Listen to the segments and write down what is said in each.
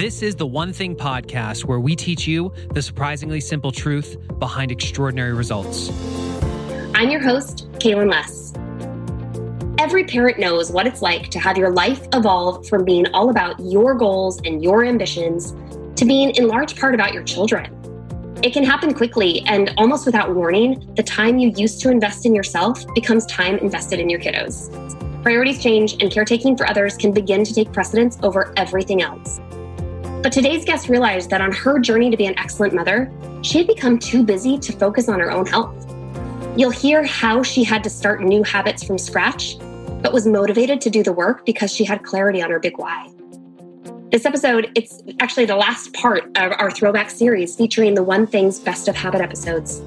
This is the One Thing podcast where we teach you the surprisingly simple truth behind extraordinary results. I'm your host, Kaylin Less. Every parent knows what it's like to have your life evolve from being all about your goals and your ambitions to being in large part about your children. It can happen quickly and almost without warning. The time you used to invest in yourself becomes time invested in your kiddos. Priorities change, and caretaking for others can begin to take precedence over everything else. But today's guest realized that on her journey to be an excellent mother, she had become too busy to focus on her own health. You'll hear how she had to start new habits from scratch, but was motivated to do the work because she had clarity on her big why. This episode, it's actually the last part of our throwback series featuring the One Thing's Best of Habit episodes.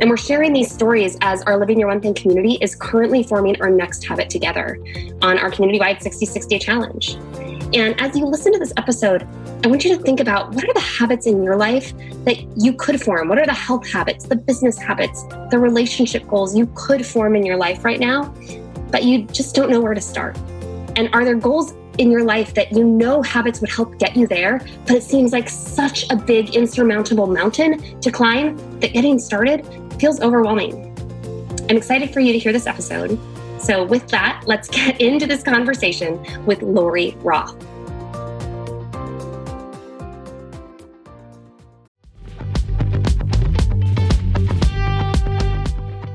And we're sharing these stories as our Living Your One Thing community is currently forming our next habit together on our community wide 66 day challenge. And as you listen to this episode, I want you to think about what are the habits in your life that you could form? What are the health habits, the business habits, the relationship goals you could form in your life right now, but you just don't know where to start? And are there goals in your life that you know habits would help get you there, but it seems like such a big, insurmountable mountain to climb that getting started feels overwhelming. I'm excited for you to hear this episode. So, with that, let's get into this conversation with Laurie Roth.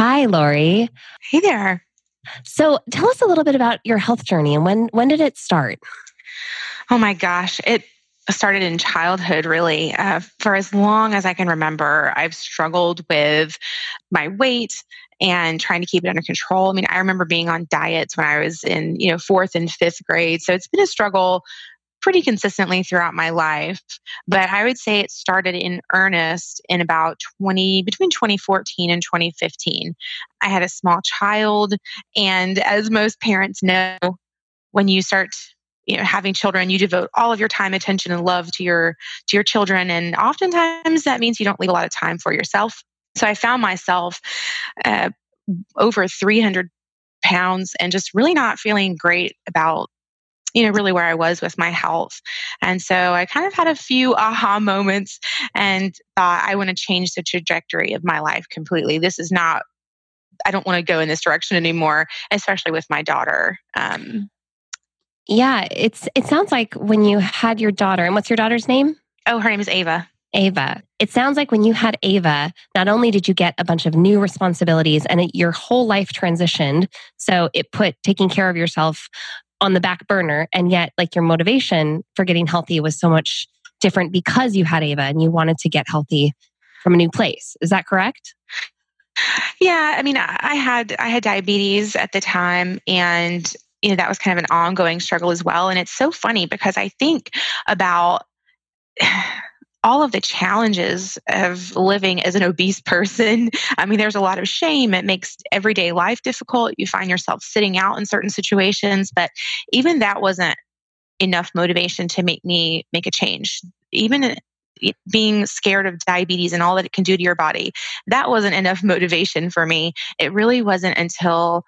Hi, Laurie. Hey there. So, tell us a little bit about your health journey and when when did it start? Oh my gosh, it started in childhood really. Uh, for as long as I can remember, I've struggled with my weight and trying to keep it under control. I mean, I remember being on diets when I was in, you know, 4th and 5th grade. So it's been a struggle pretty consistently throughout my life. But I would say it started in earnest in about 20, between 2014 and 2015. I had a small child. And as most parents know, when you start you know having children you devote all of your time attention and love to your to your children and oftentimes that means you don't leave a lot of time for yourself so i found myself uh, over 300 pounds and just really not feeling great about you know, really where I was with my health. And so I kind of had a few aha moments and thought, I want to change the trajectory of my life completely. This is not, I don't want to go in this direction anymore, especially with my daughter. Um, yeah, it's it sounds like when you had your daughter, and what's your daughter's name? Oh, her name is Ava. Ava. It sounds like when you had Ava, not only did you get a bunch of new responsibilities and it, your whole life transitioned, so it put taking care of yourself on the back burner. And yet, like your motivation for getting healthy was so much different because you had Ava and you wanted to get healthy from a new place. Is that correct? Yeah, I mean, I had I had diabetes at the time, and you know that was kind of an ongoing struggle as well. And it's so funny because I think about all of the challenges of living as an obese person. I mean, there's a lot of shame. It makes everyday life difficult. You find yourself sitting out in certain situations, but even that wasn't enough motivation to make me make a change. Even eh, being scared of diabetes and all that it can do to your body, that wasn't enough motivation for me. It really wasn't until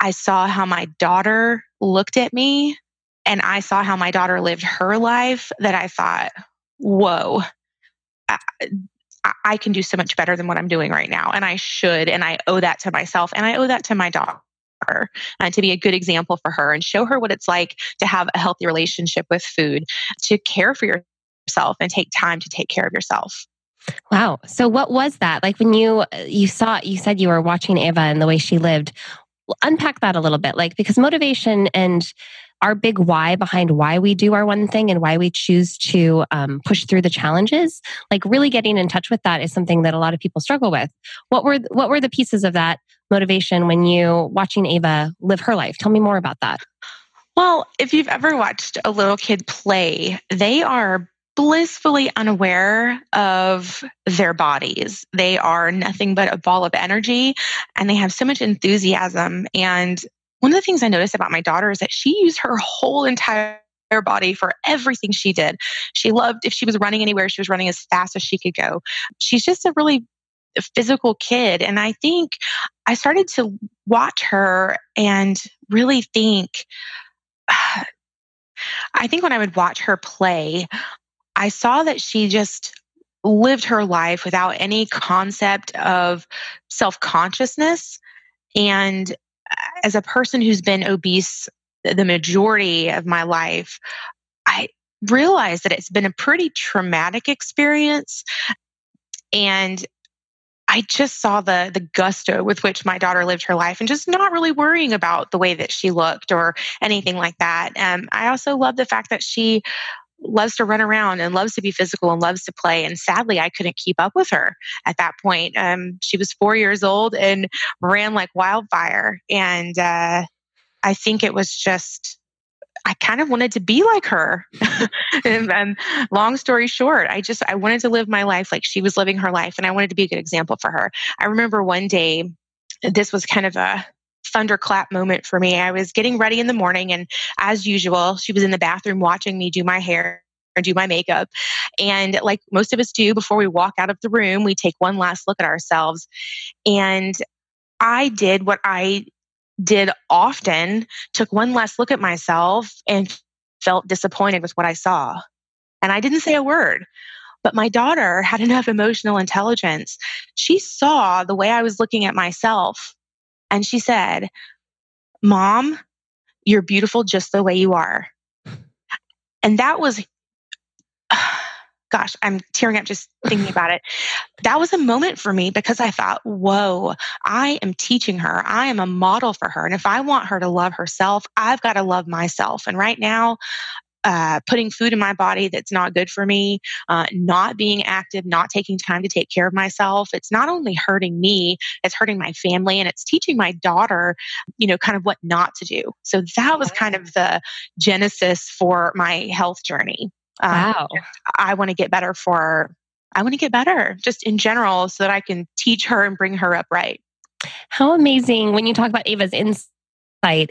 I saw how my daughter looked at me and I saw how my daughter lived her life that I thought, whoa, I, I can do so much better than what I'm doing right now. And I should. And I owe that to myself and I owe that to my daughter and to be a good example for her and show her what it's like to have a healthy relationship with food, to care for yourself and take time to take care of yourself. Wow. So what was that? Like when you uh, you saw you said you were watching Ava and the way she lived. Unpack that a little bit like because motivation and our big why behind why we do our one thing and why we choose to um, push through the challenges like really getting in touch with that is something that a lot of people struggle with what were what were the pieces of that motivation when you watching ava live her life tell me more about that well if you've ever watched a little kid play they are blissfully unaware of their bodies. They are nothing but a ball of energy and they have so much enthusiasm. And one of the things I noticed about my daughter is that she used her whole entire body for everything she did. She loved if she was running anywhere, she was running as fast as she could go. She's just a really physical kid. And I think I started to watch her and really think, I think when I would watch her play, I saw that she just lived her life without any concept of self consciousness. And as a person who's been obese the majority of my life, I realized that it's been a pretty traumatic experience. And I just saw the the gusto with which my daughter lived her life and just not really worrying about the way that she looked or anything like that. Um, I also love the fact that she loves to run around and loves to be physical and loves to play. And sadly, I couldn't keep up with her at that point. Um, she was four years old and ran like wildfire. And uh, I think it was just, I kind of wanted to be like her. and, and long story short, I just, I wanted to live my life like she was living her life. And I wanted to be a good example for her. I remember one day, this was kind of a thunderclap moment for me. I was getting ready in the morning, and as usual, she was in the bathroom watching me do my hair or do my makeup. And like most of us do before we walk out of the room, we take one last look at ourselves. And I did what I did often, took one last look at myself and felt disappointed with what I saw. And I didn't say a word. But my daughter had enough emotional intelligence. She saw the way I was looking at myself and she said, Mom, you're beautiful just the way you are. And that was, gosh, I'm tearing up just thinking about it. That was a moment for me because I thought, whoa, I am teaching her. I am a model for her. And if I want her to love herself, I've got to love myself. And right now, uh, putting food in my body that's not good for me, uh, not being active, not taking time to take care of myself. It's not only hurting me, it's hurting my family and it's teaching my daughter, you know, kind of what not to do. So that was kind of the genesis for my health journey. Um, wow. I want to get better for, I want to get better just in general so that I can teach her and bring her up right. How amazing when you talk about Ava's insight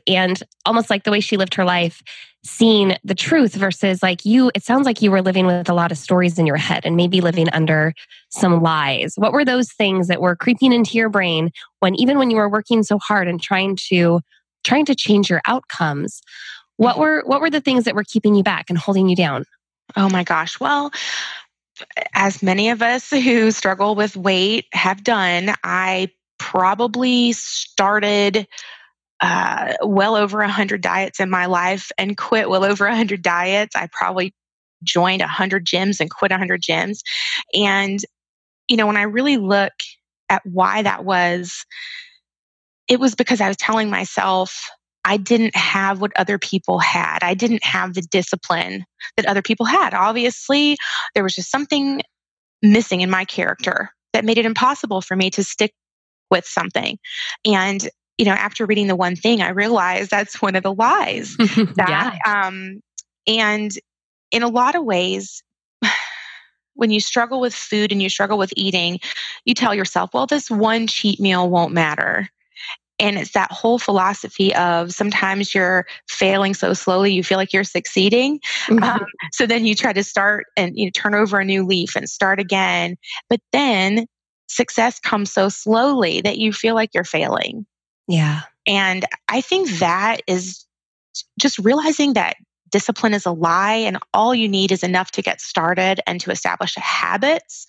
and almost like the way she lived her life seeing the truth versus like you it sounds like you were living with a lot of stories in your head and maybe living under some lies. What were those things that were creeping into your brain when even when you were working so hard and trying to trying to change your outcomes what were what were the things that were keeping you back and holding you down? Oh my gosh. Well as many of us who struggle with weight have done i probably started uh, well over a 100 diets in my life and quit well over a 100 diets. I probably joined a 100 gyms and quit a 100 gyms. And, you know, when I really look at why that was, it was because I was telling myself I didn't have what other people had. I didn't have the discipline that other people had. Obviously, there was just something missing in my character that made it impossible for me to stick with something. And you know, after reading the one thing, I realized that's one of the lies. that, yeah. um, and in a lot of ways, when you struggle with food and you struggle with eating, you tell yourself, well, this one cheat meal won't matter. And it's that whole philosophy of sometimes you're failing so slowly, you feel like you're succeeding. Mm-hmm. Um, so then you try to start and you know, turn over a new leaf and start again. But then success comes so slowly that you feel like you're failing. Yeah. And I think that is just realizing that discipline is a lie and all you need is enough to get started and to establish habits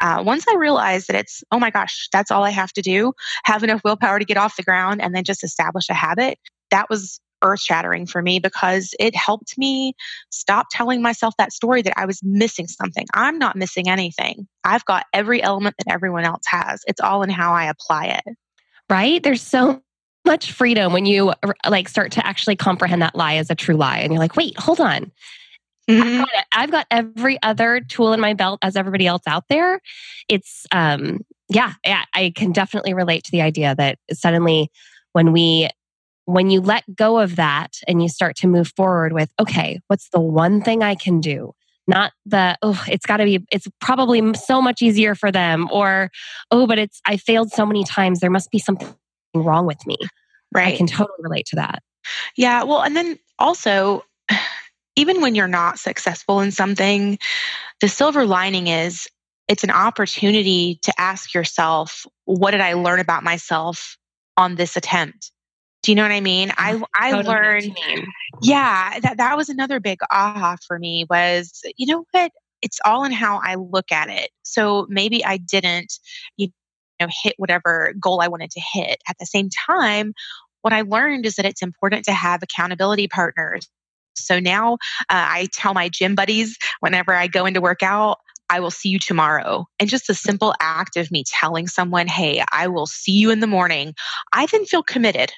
uh, once I realized that it's, oh my gosh, that's all I have to do, have enough willpower to get off the ground and then just establish a habit, that was earth shattering for me because it helped me stop telling myself that story that I was missing something. I'm not missing anything. I've got every element that everyone else has. It's all in how I apply it. Right? There's so much freedom when you like start to actually comprehend that lie as a true lie and you're like, "Wait, hold on. Mm-hmm. I've, got I've got every other tool in my belt as everybody else out there." It's um yeah, yeah, I can definitely relate to the idea that suddenly when we when you let go of that and you start to move forward with, okay, what's the one thing I can do? Not the, oh, it's got to be, it's probably so much easier for them, or, oh, but it's, I failed so many times. There must be something wrong with me. Right. I can totally relate to that. Yeah. Well, and then also, even when you're not successful in something, the silver lining is it's an opportunity to ask yourself, what did I learn about myself on this attempt? Do you know what I mean? I I totally learned Yeah, that that was another big aha for me was, you know what? It's all in how I look at it. So maybe I didn't you know hit whatever goal I wanted to hit. At the same time, what I learned is that it's important to have accountability partners. So now uh, I tell my gym buddies whenever I go into workout, I will see you tomorrow. And just the simple act of me telling someone, hey, I will see you in the morning, I then feel committed.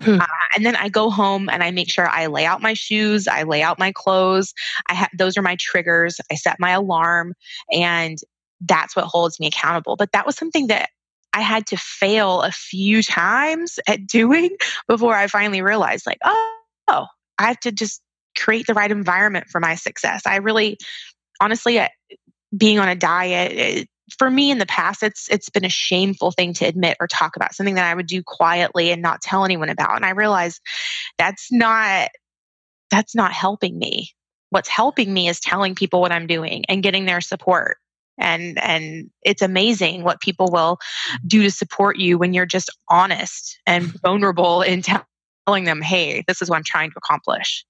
Hmm. Uh, and then I go home and I make sure I lay out my shoes, I lay out my clothes. I have those are my triggers. I set my alarm and that's what holds me accountable. But that was something that I had to fail a few times at doing before I finally realized like, oh, oh I have to just create the right environment for my success. I really honestly being on a diet it, for me in the past it's it's been a shameful thing to admit or talk about something that i would do quietly and not tell anyone about and i realized that's not that's not helping me. What's helping me is telling people what i'm doing and getting their support and and it's amazing what people will do to support you when you're just honest and vulnerable in telling them hey this is what i'm trying to accomplish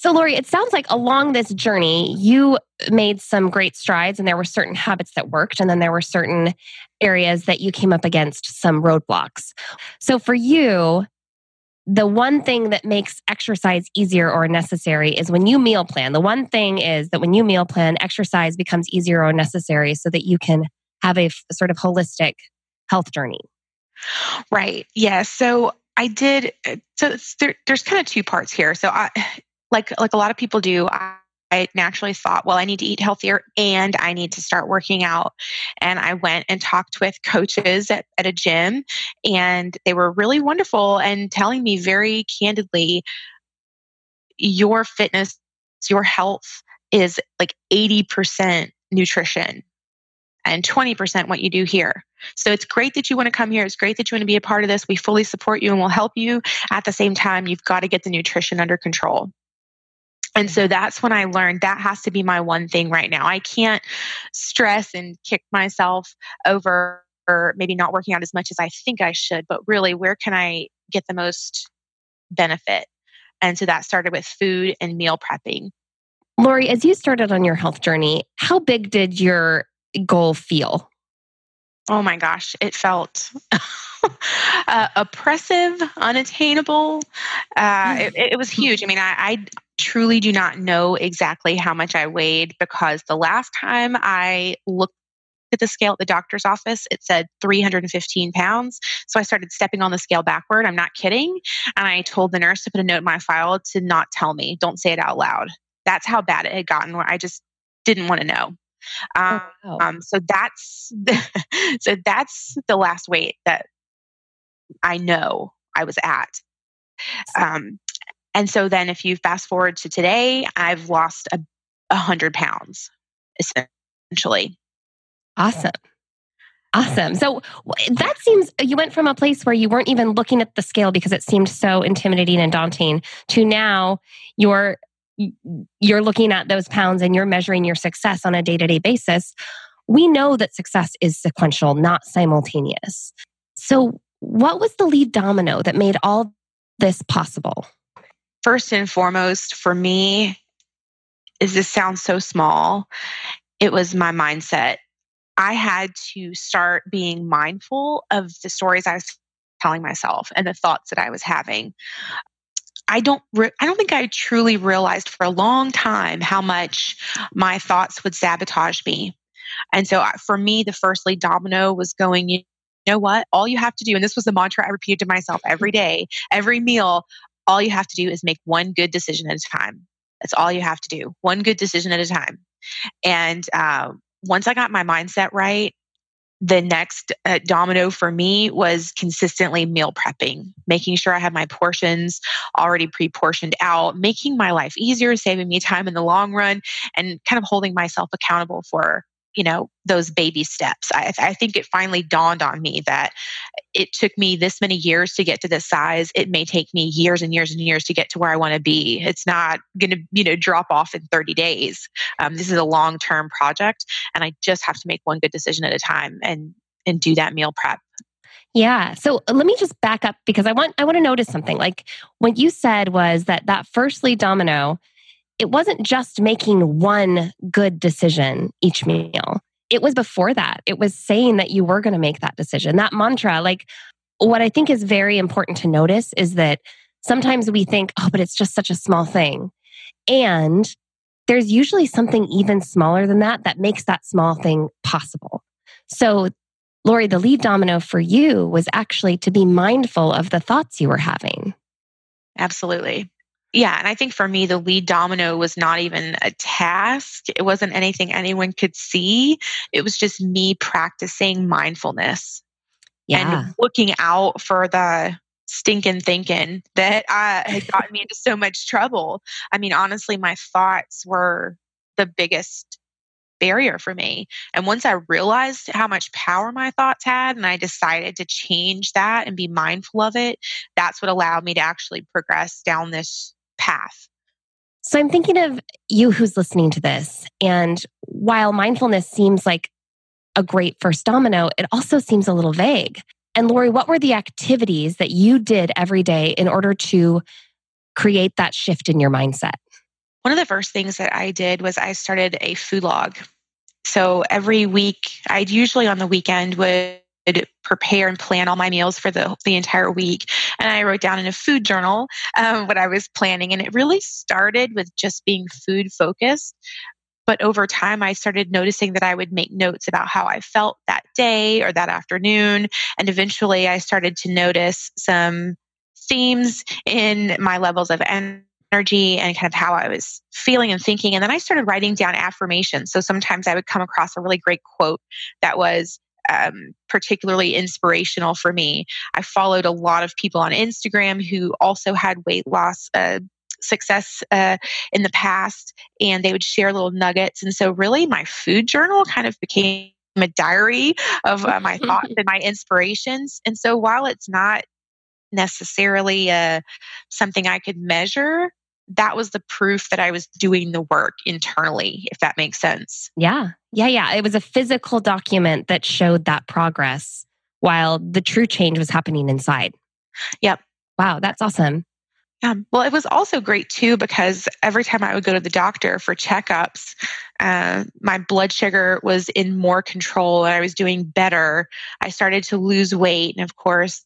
so, Laurie, it sounds like along this journey, you made some great strides, and there were certain habits that worked, and then there were certain areas that you came up against some roadblocks. So, for you, the one thing that makes exercise easier or necessary is when you meal plan. The one thing is that when you meal plan, exercise becomes easier or necessary so that you can have a sort of holistic health journey. Right. Yeah. So I did. Uh, so there, there's kind of two parts here. So I, like like a lot of people do, I, I naturally thought, well, I need to eat healthier and I need to start working out. And I went and talked with coaches at, at a gym, and they were really wonderful and telling me very candidly your fitness, your health is like 80% nutrition and 20% what you do here. So it's great that you want to come here. It's great that you want to be a part of this. We fully support you and we'll help you. At the same time, you've got to get the nutrition under control. And so that's when I learned that has to be my one thing right now. I can't stress and kick myself over maybe not working out as much as I think I should, but really, where can I get the most benefit? And so that started with food and meal prepping. Laurie, as you started on your health journey, how big did your goal feel? Oh my gosh, it felt uh, oppressive, unattainable. Uh, it, it, was huge. I mean, I, I, truly do not know exactly how much I weighed because the last time I looked at the scale at the doctor's office, it said 315 pounds. So I started stepping on the scale backward. I'm not kidding. And I told the nurse to put a note in my file to not tell me, don't say it out loud. That's how bad it had gotten where I just didn't want to know. Um, oh, wow. um, so that's so that's the last weight that I know I was at. Um, and so then if you fast forward to today, I've lost a, a hundred pounds essentially. Awesome. Awesome. So that seems you went from a place where you weren't even looking at the scale because it seemed so intimidating and daunting to now you're you're looking at those pounds and you're measuring your success on a day-to-day basis. We know that success is sequential, not simultaneous. So what was the lead domino that made all this possible? First and foremost for me is this sounds so small it was my mindset. I had to start being mindful of the stories I was telling myself and the thoughts that I was having. I don't re- I don't think I truly realized for a long time how much my thoughts would sabotage me. And so for me the first lead domino was going you know what? All you have to do and this was the mantra I repeated to myself every day, every meal, all you have to do is make one good decision at a time. That's all you have to do. One good decision at a time. And uh, once I got my mindset right, the next uh, domino for me was consistently meal prepping, making sure I had my portions already pre portioned out, making my life easier, saving me time in the long run, and kind of holding myself accountable for you know those baby steps. I, I, think it finally dawned on me that it took me this many years to get to this size. It may take me years and years and years to get to where i want to be. It's not going to you know drop off in 30 days. Um, this is a long term project and i just have to make one good decision at a time and and do that meal prep. Yeah. So let me just back up because I want I want to notice something. Like what you said was that that first lead domino it wasn't just making one good decision each meal. It was before that. It was saying that you were going to make that decision. That mantra, like what I think is very important to notice is that sometimes we think, oh, but it's just such a small thing. And there's usually something even smaller than that that makes that small thing possible. So, Laurie, the lead domino for you was actually to be mindful of the thoughts you were having. Absolutely. Yeah. And I think for me, the lead domino was not even a task. It wasn't anything anyone could see. It was just me practicing mindfulness yeah. and looking out for the stinking thinking that uh, had gotten me into so much trouble. I mean, honestly, my thoughts were the biggest barrier for me. And once I realized how much power my thoughts had and I decided to change that and be mindful of it, that's what allowed me to actually progress down this path. So I'm thinking of you who's listening to this. And while mindfulness seems like a great first domino, it also seems a little vague. And Laurie, what were the activities that you did every day in order to create that shift in your mindset? One of the first things that I did was I started a food log. So every week, I'd usually on the weekend would prepare and plan all my meals for the, the entire week. And I wrote down in a food journal um, what I was planning. And it really started with just being food focused. But over time, I started noticing that I would make notes about how I felt that day or that afternoon. And eventually, I started to notice some themes in my levels of energy energy and kind of how I was feeling and thinking. And then I started writing down affirmations. So sometimes I would come across a really great quote that was, um, particularly inspirational for me. I followed a lot of people on Instagram who also had weight loss uh, success uh, in the past, and they would share little nuggets. And so, really, my food journal kind of became a diary of uh, my thoughts and my inspirations. And so, while it's not necessarily uh, something I could measure, that was the proof that I was doing the work internally, if that makes sense. Yeah. Yeah. Yeah. It was a physical document that showed that progress while the true change was happening inside. Yep. Wow. That's awesome. Yeah. Well, it was also great too because every time I would go to the doctor for checkups, uh, my blood sugar was in more control and I was doing better. I started to lose weight. And of course,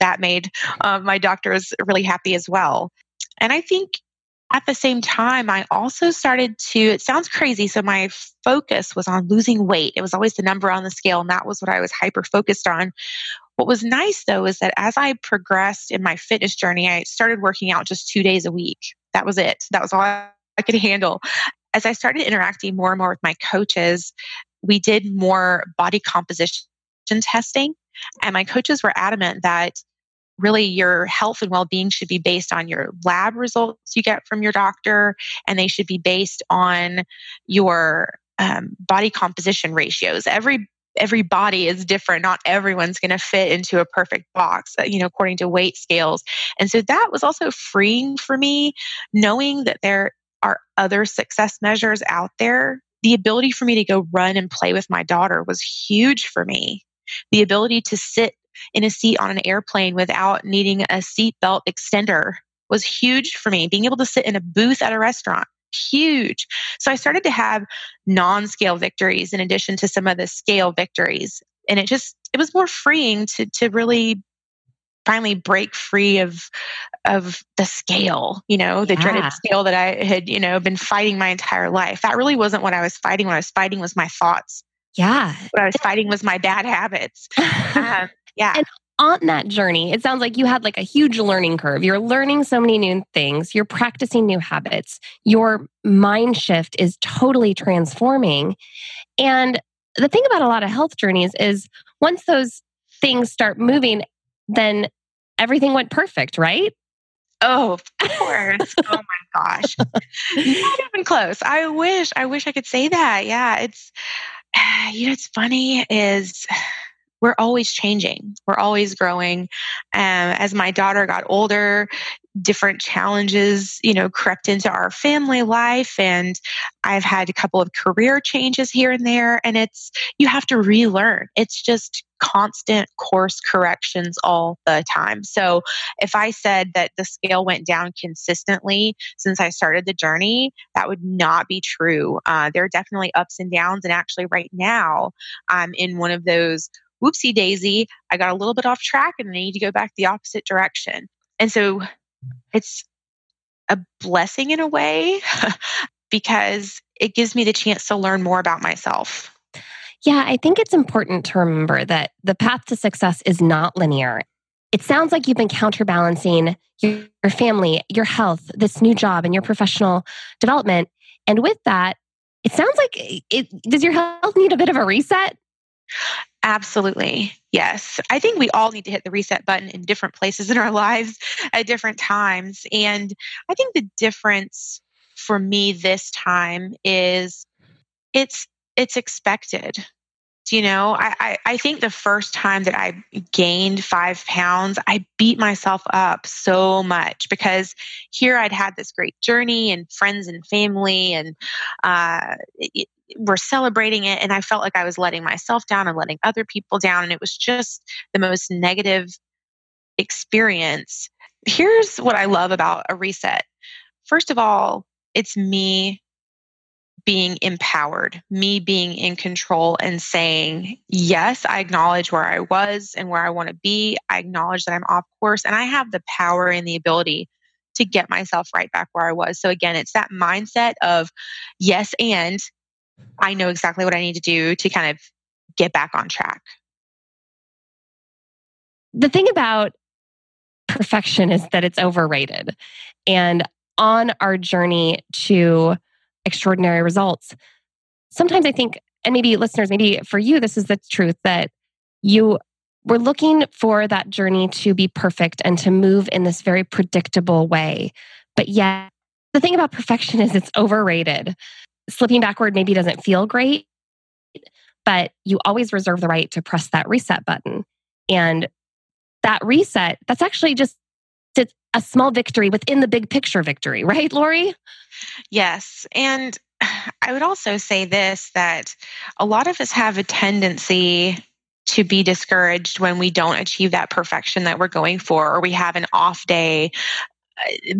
that made uh, my doctors really happy as well. And I think at the same time, I also started to, it sounds crazy. So my focus was on losing weight. It was always the number on the scale, and that was what I was hyper focused on. What was nice though is that as I progressed in my fitness journey, I started working out just two days a week. That was it. That was all I could handle. As I started interacting more and more with my coaches, we did more body composition testing. And my coaches were adamant that really your health and well-being should be based on your lab results you get from your doctor and they should be based on your um, body composition ratios. Every every body is different. Not everyone's going to fit into a perfect box uh, you know according to weight scales. And so that was also freeing for me knowing that there are other success measures out there. The ability for me to go run and play with my daughter was huge for me. The ability to sit in a seat on an airplane without needing a seatbelt extender was huge for me. Being able to sit in a booth at a restaurant, huge. So I started to have non scale victories in addition to some of the scale victories. And it just, it was more freeing to, to really finally break free of of the scale you know the yeah. dreaded scale that i had you know been fighting my entire life that really wasn't what i was fighting what i was fighting was my thoughts yeah what i was fighting was my bad habits um, yeah and on that journey it sounds like you had like a huge learning curve you're learning so many new things you're practicing new habits your mind shift is totally transforming and the thing about a lot of health journeys is once those things start moving then everything went perfect, right? Oh, of course. oh my gosh. Not even close. I wish, I wish I could say that. Yeah. It's, you know, it's funny is we're always changing. We're always growing. Um, as my daughter got older, different challenges, you know, crept into our family life. And I've had a couple of career changes here and there. And it's, you have to relearn. It's just constant course corrections all the time. So if I said that the scale went down consistently since I started the journey, that would not be true. Uh, there are definitely ups and downs. And actually, right now, I'm in one of those whoopsie daisy, I got a little bit off track and I need to go back the opposite direction. And so it's a blessing in a way because it gives me the chance to learn more about myself. Yeah, I think it's important to remember that the path to success is not linear. It sounds like you've been counterbalancing your, family, your health, this new job, and your professional development. And with that, it sounds like eh, it, does your health need a bit of a reset? Absolutely. Yes. I think we all need to hit the reset button in different places in our lives at different times. And I think the difference for me this time is it's it's expected. Do you know, I, I, I think the first time that I gained five pounds, I beat myself up so much because here I'd had this great journey and friends and family, and uh, it, were celebrating it and I felt like I was letting myself down and letting other people down and it was just the most negative experience. Here's what I love about a reset. First of all, it's me being empowered, me being in control and saying, Yes, I acknowledge where I was and where I want to be. I acknowledge that I'm off course and I have the power and the ability to get myself right back where I was. So, again, it's that mindset of yes, and I know exactly what I need to do to kind of get back on track. The thing about perfection is that it's overrated. And on our journey to extraordinary results, sometimes I think, and maybe listeners, maybe for you, this is the truth that you were looking for that journey to be perfect and to move in this very predictable way. But yet, the thing about perfection is it's overrated slipping backward maybe doesn't feel great, but you always reserve the right to press that reset button. And that reset, that's actually just it's a small victory within the big picture victory, right, Laurie? Yes. And I would also say this that a lot of us have a tendency to be discouraged when we don't achieve that perfection that we're going for, or we have an off day. Uh,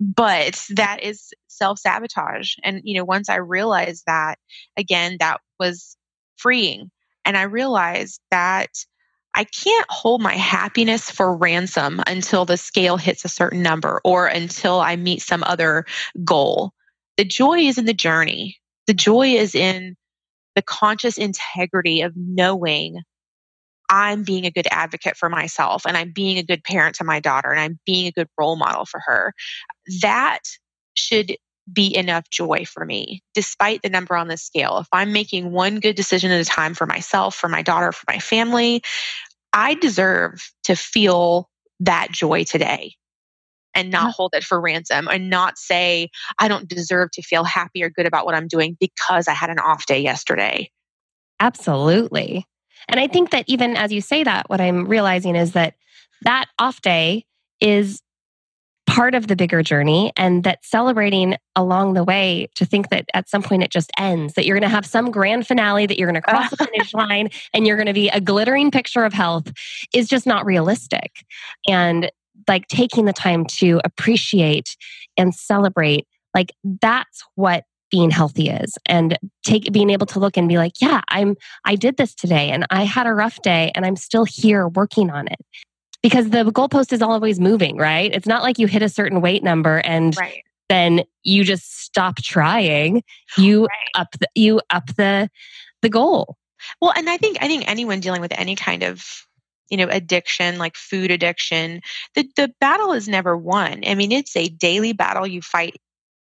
But that is self sabotage. And, you know, once I realized that, again, that was freeing. And I realized that I can't hold my happiness for ransom until the scale hits a certain number or until I meet some other goal. The joy is in the journey. The joy is in the conscious integrity of knowing I'm being a good advocate for myself and I'm being a good parent to my daughter and I'm being a good role model for her. That should be enough joy for me, despite the number on the scale. If I'm making one good decision at a time for myself, for my daughter, for my family, I deserve to feel that joy today and not yeah. hold it for ransom and not say, I don't deserve to feel happy or good about what I'm doing because I had an off day yesterday. Absolutely. And I think that even as you say that, what I'm realizing is that that off day is part of the bigger journey and that celebrating along the way to think that at some point it just ends, that you're going to have some grand finale, that you're going to cross the finish line and you're going to be a glittering picture of health is just not realistic. And like taking the time to appreciate and celebrate Like that's what being healthy is and take being able to look and be like, yeah, I'm I did this today and I had a rough day and I'm still here working on it. Because the goalpost is always moving, right? It's not like you hit a certain weight number and right. then you just stop trying. You right. up the, you up the the goal. Well, and I think I think anyone dealing with any kind of you know addiction like food addiction the the battle is never won i mean it's a daily battle you fight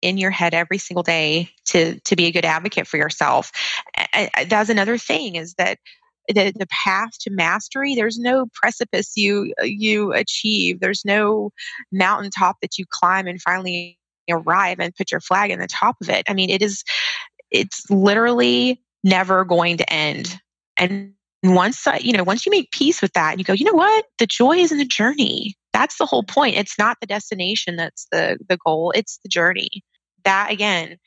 in your head every single day to to be a good advocate for yourself. I, I, that's another thing is that the, the path to mastery there's no precipice you you achieve. There's no mountaintop that you climb and finally arrive and put your flag in the top of it. I mean it is it's literally never going to end. And once uh, you know once you make peace with that and you go you know what? The joy is in the journey. That's the whole point. It's not the destination that's the the goal. It's the journey that again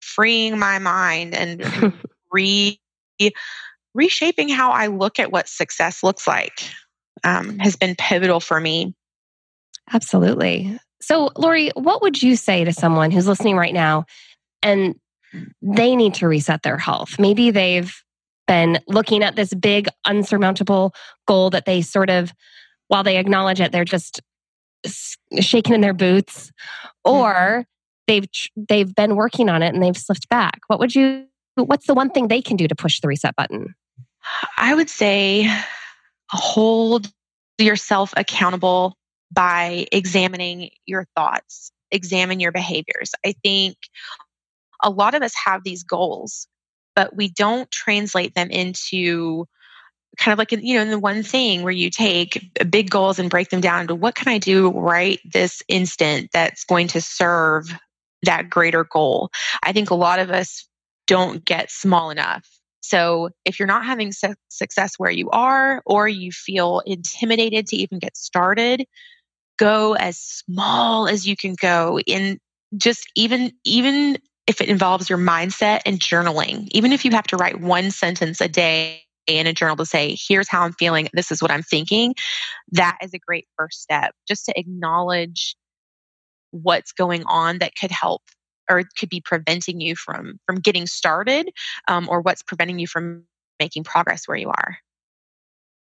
freeing my mind and re reshaping how i look at what success looks like um, has been pivotal for me. Absolutely. So laurie what would you say to someone who's listening right now and they need to reset their health? Maybe they've been looking at this big unsurmountable goal that they sort of while they acknowledge it they're just shaking in their boots mm-hmm. or they've they've been working on it and they've slipped back. What would you what's the one thing they can do to push the reset button? I would say hold yourself accountable by examining your thoughts examine your behaviors. I think a lot of us have these goals but we don't translate them into kind of like you know the one thing where you take big goals and break them down into what can i do right this instant that's going to serve that greater goal. I think a lot of us don't get small enough. So if you're not having su- success where you are or you feel intimidated to even get started go as small as you can go in just even even if it involves your mindset and journaling, even if you have to write one sentence a day in a journal to say, here's how I'm feeling, this is what I'm thinking, that is a great first step. Just to acknowledge what's going on that could help or could be preventing you from from getting started um, or what's preventing you from making progress where you are.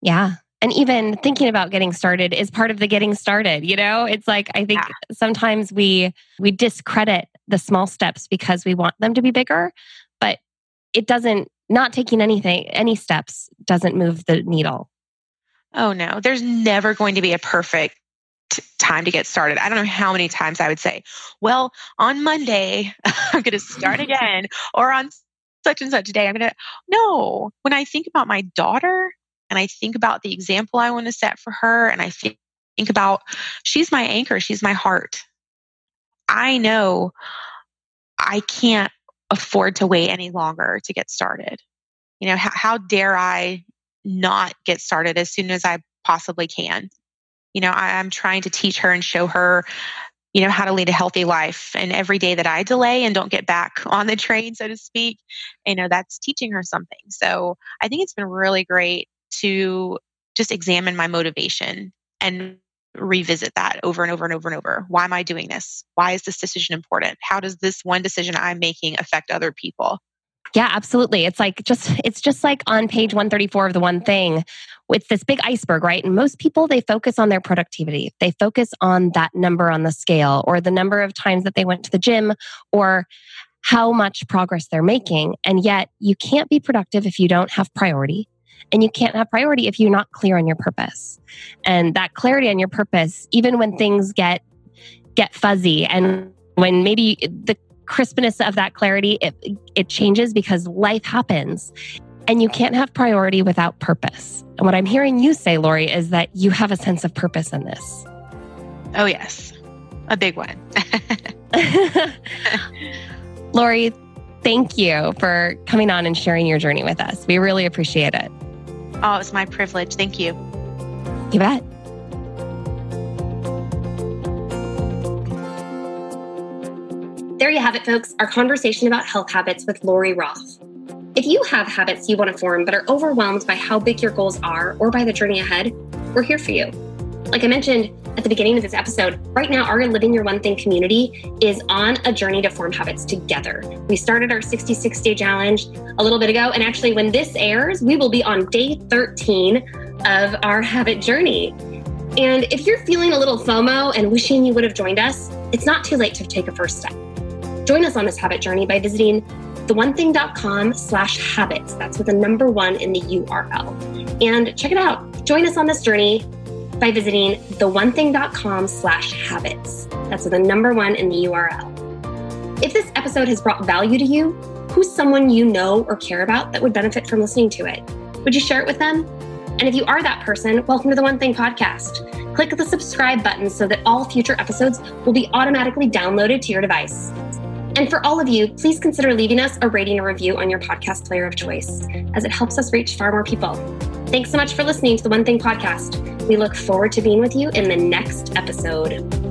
Yeah and even thinking about getting started is part of the getting started you know? It's like i think yeah. sometimes we we discredit the small steps because we want them to be bigger but it doesn't not taking anything any steps doesn't move the needle. Oh no there's never going to be a perfect time to get started i don't know how many times i would say well on monday i'm going to start again or on such and such a day i'm going to no when i think about my daughter and I think about the example I want to set for her and I think, think about she's my anchor, she's my heart. I know I can't afford to wait any longer to get started. You know, how, how dare I not get started as soon as I possibly can? You know, I, I'm trying to teach her and show her you know how to lead a healthy life and every day that i delay and don't get back on the train so to speak you know that's teaching her something so i think it's been really great to just examine my motivation and revisit that over and over and over and over. Why am I doing this? Why is this decision important? How does this one decision I'm making affect other people? Yeah, absolutely. It's like just it's just like on page 134 of the one thing. It's this big iceberg, right? And most people they focus on their productivity. They focus on that number on the scale or the number of times that they went to the gym or how much progress they're making. And yet you can't be productive if you don't have priority. And you can't have priority if you're not clear on your purpose. And that clarity on your purpose, even when things get get fuzzy and when maybe the crispness of that clarity it, it changes because life happens and you can't have priority without purpose. And what I'm hearing you say, Laurie, is that you have a sense of purpose in this. Oh, yes. A big one. Laurie, thank you for coming on and sharing your journey with us. We really appreciate it. Oh, it was my privilege. Thank you. You bet. There you have it, folks, our conversation about health habits with Laurie Roth. If you have habits you want to form but are overwhelmed by how big your goals are or by the journey ahead, we're here for you. Like I mentioned, at the beginning of this episode, right now, our Living Your One Thing community is on a journey to form habits together. We started our 66 day challenge a little bit ago. And actually, when this airs, we will be on day 13 of our habit journey. And if you're feeling a little FOMO and wishing you would have joined us, it's not too late to take a first step. Join us on this habit journey by visiting the1thing.com slash habits. That's with a number one in the URL. And check it out. Join us on this journey by visiting the1thing.com slash habits. That's with a number one in the URL. If this episode has brought value to you, who's someone you know or care about that would benefit from listening to it? Would you share it with them? And if you are that person, welcome to the One Thing Podcast. Click the subscribe button so that all future episodes will be automatically downloaded to your device. And for all of you, please consider leaving us a rating or review on your podcast player of choice, as it helps us reach far more people. Thanks so much for listening to the One Thing Podcast. We look forward to being with you in the next episode.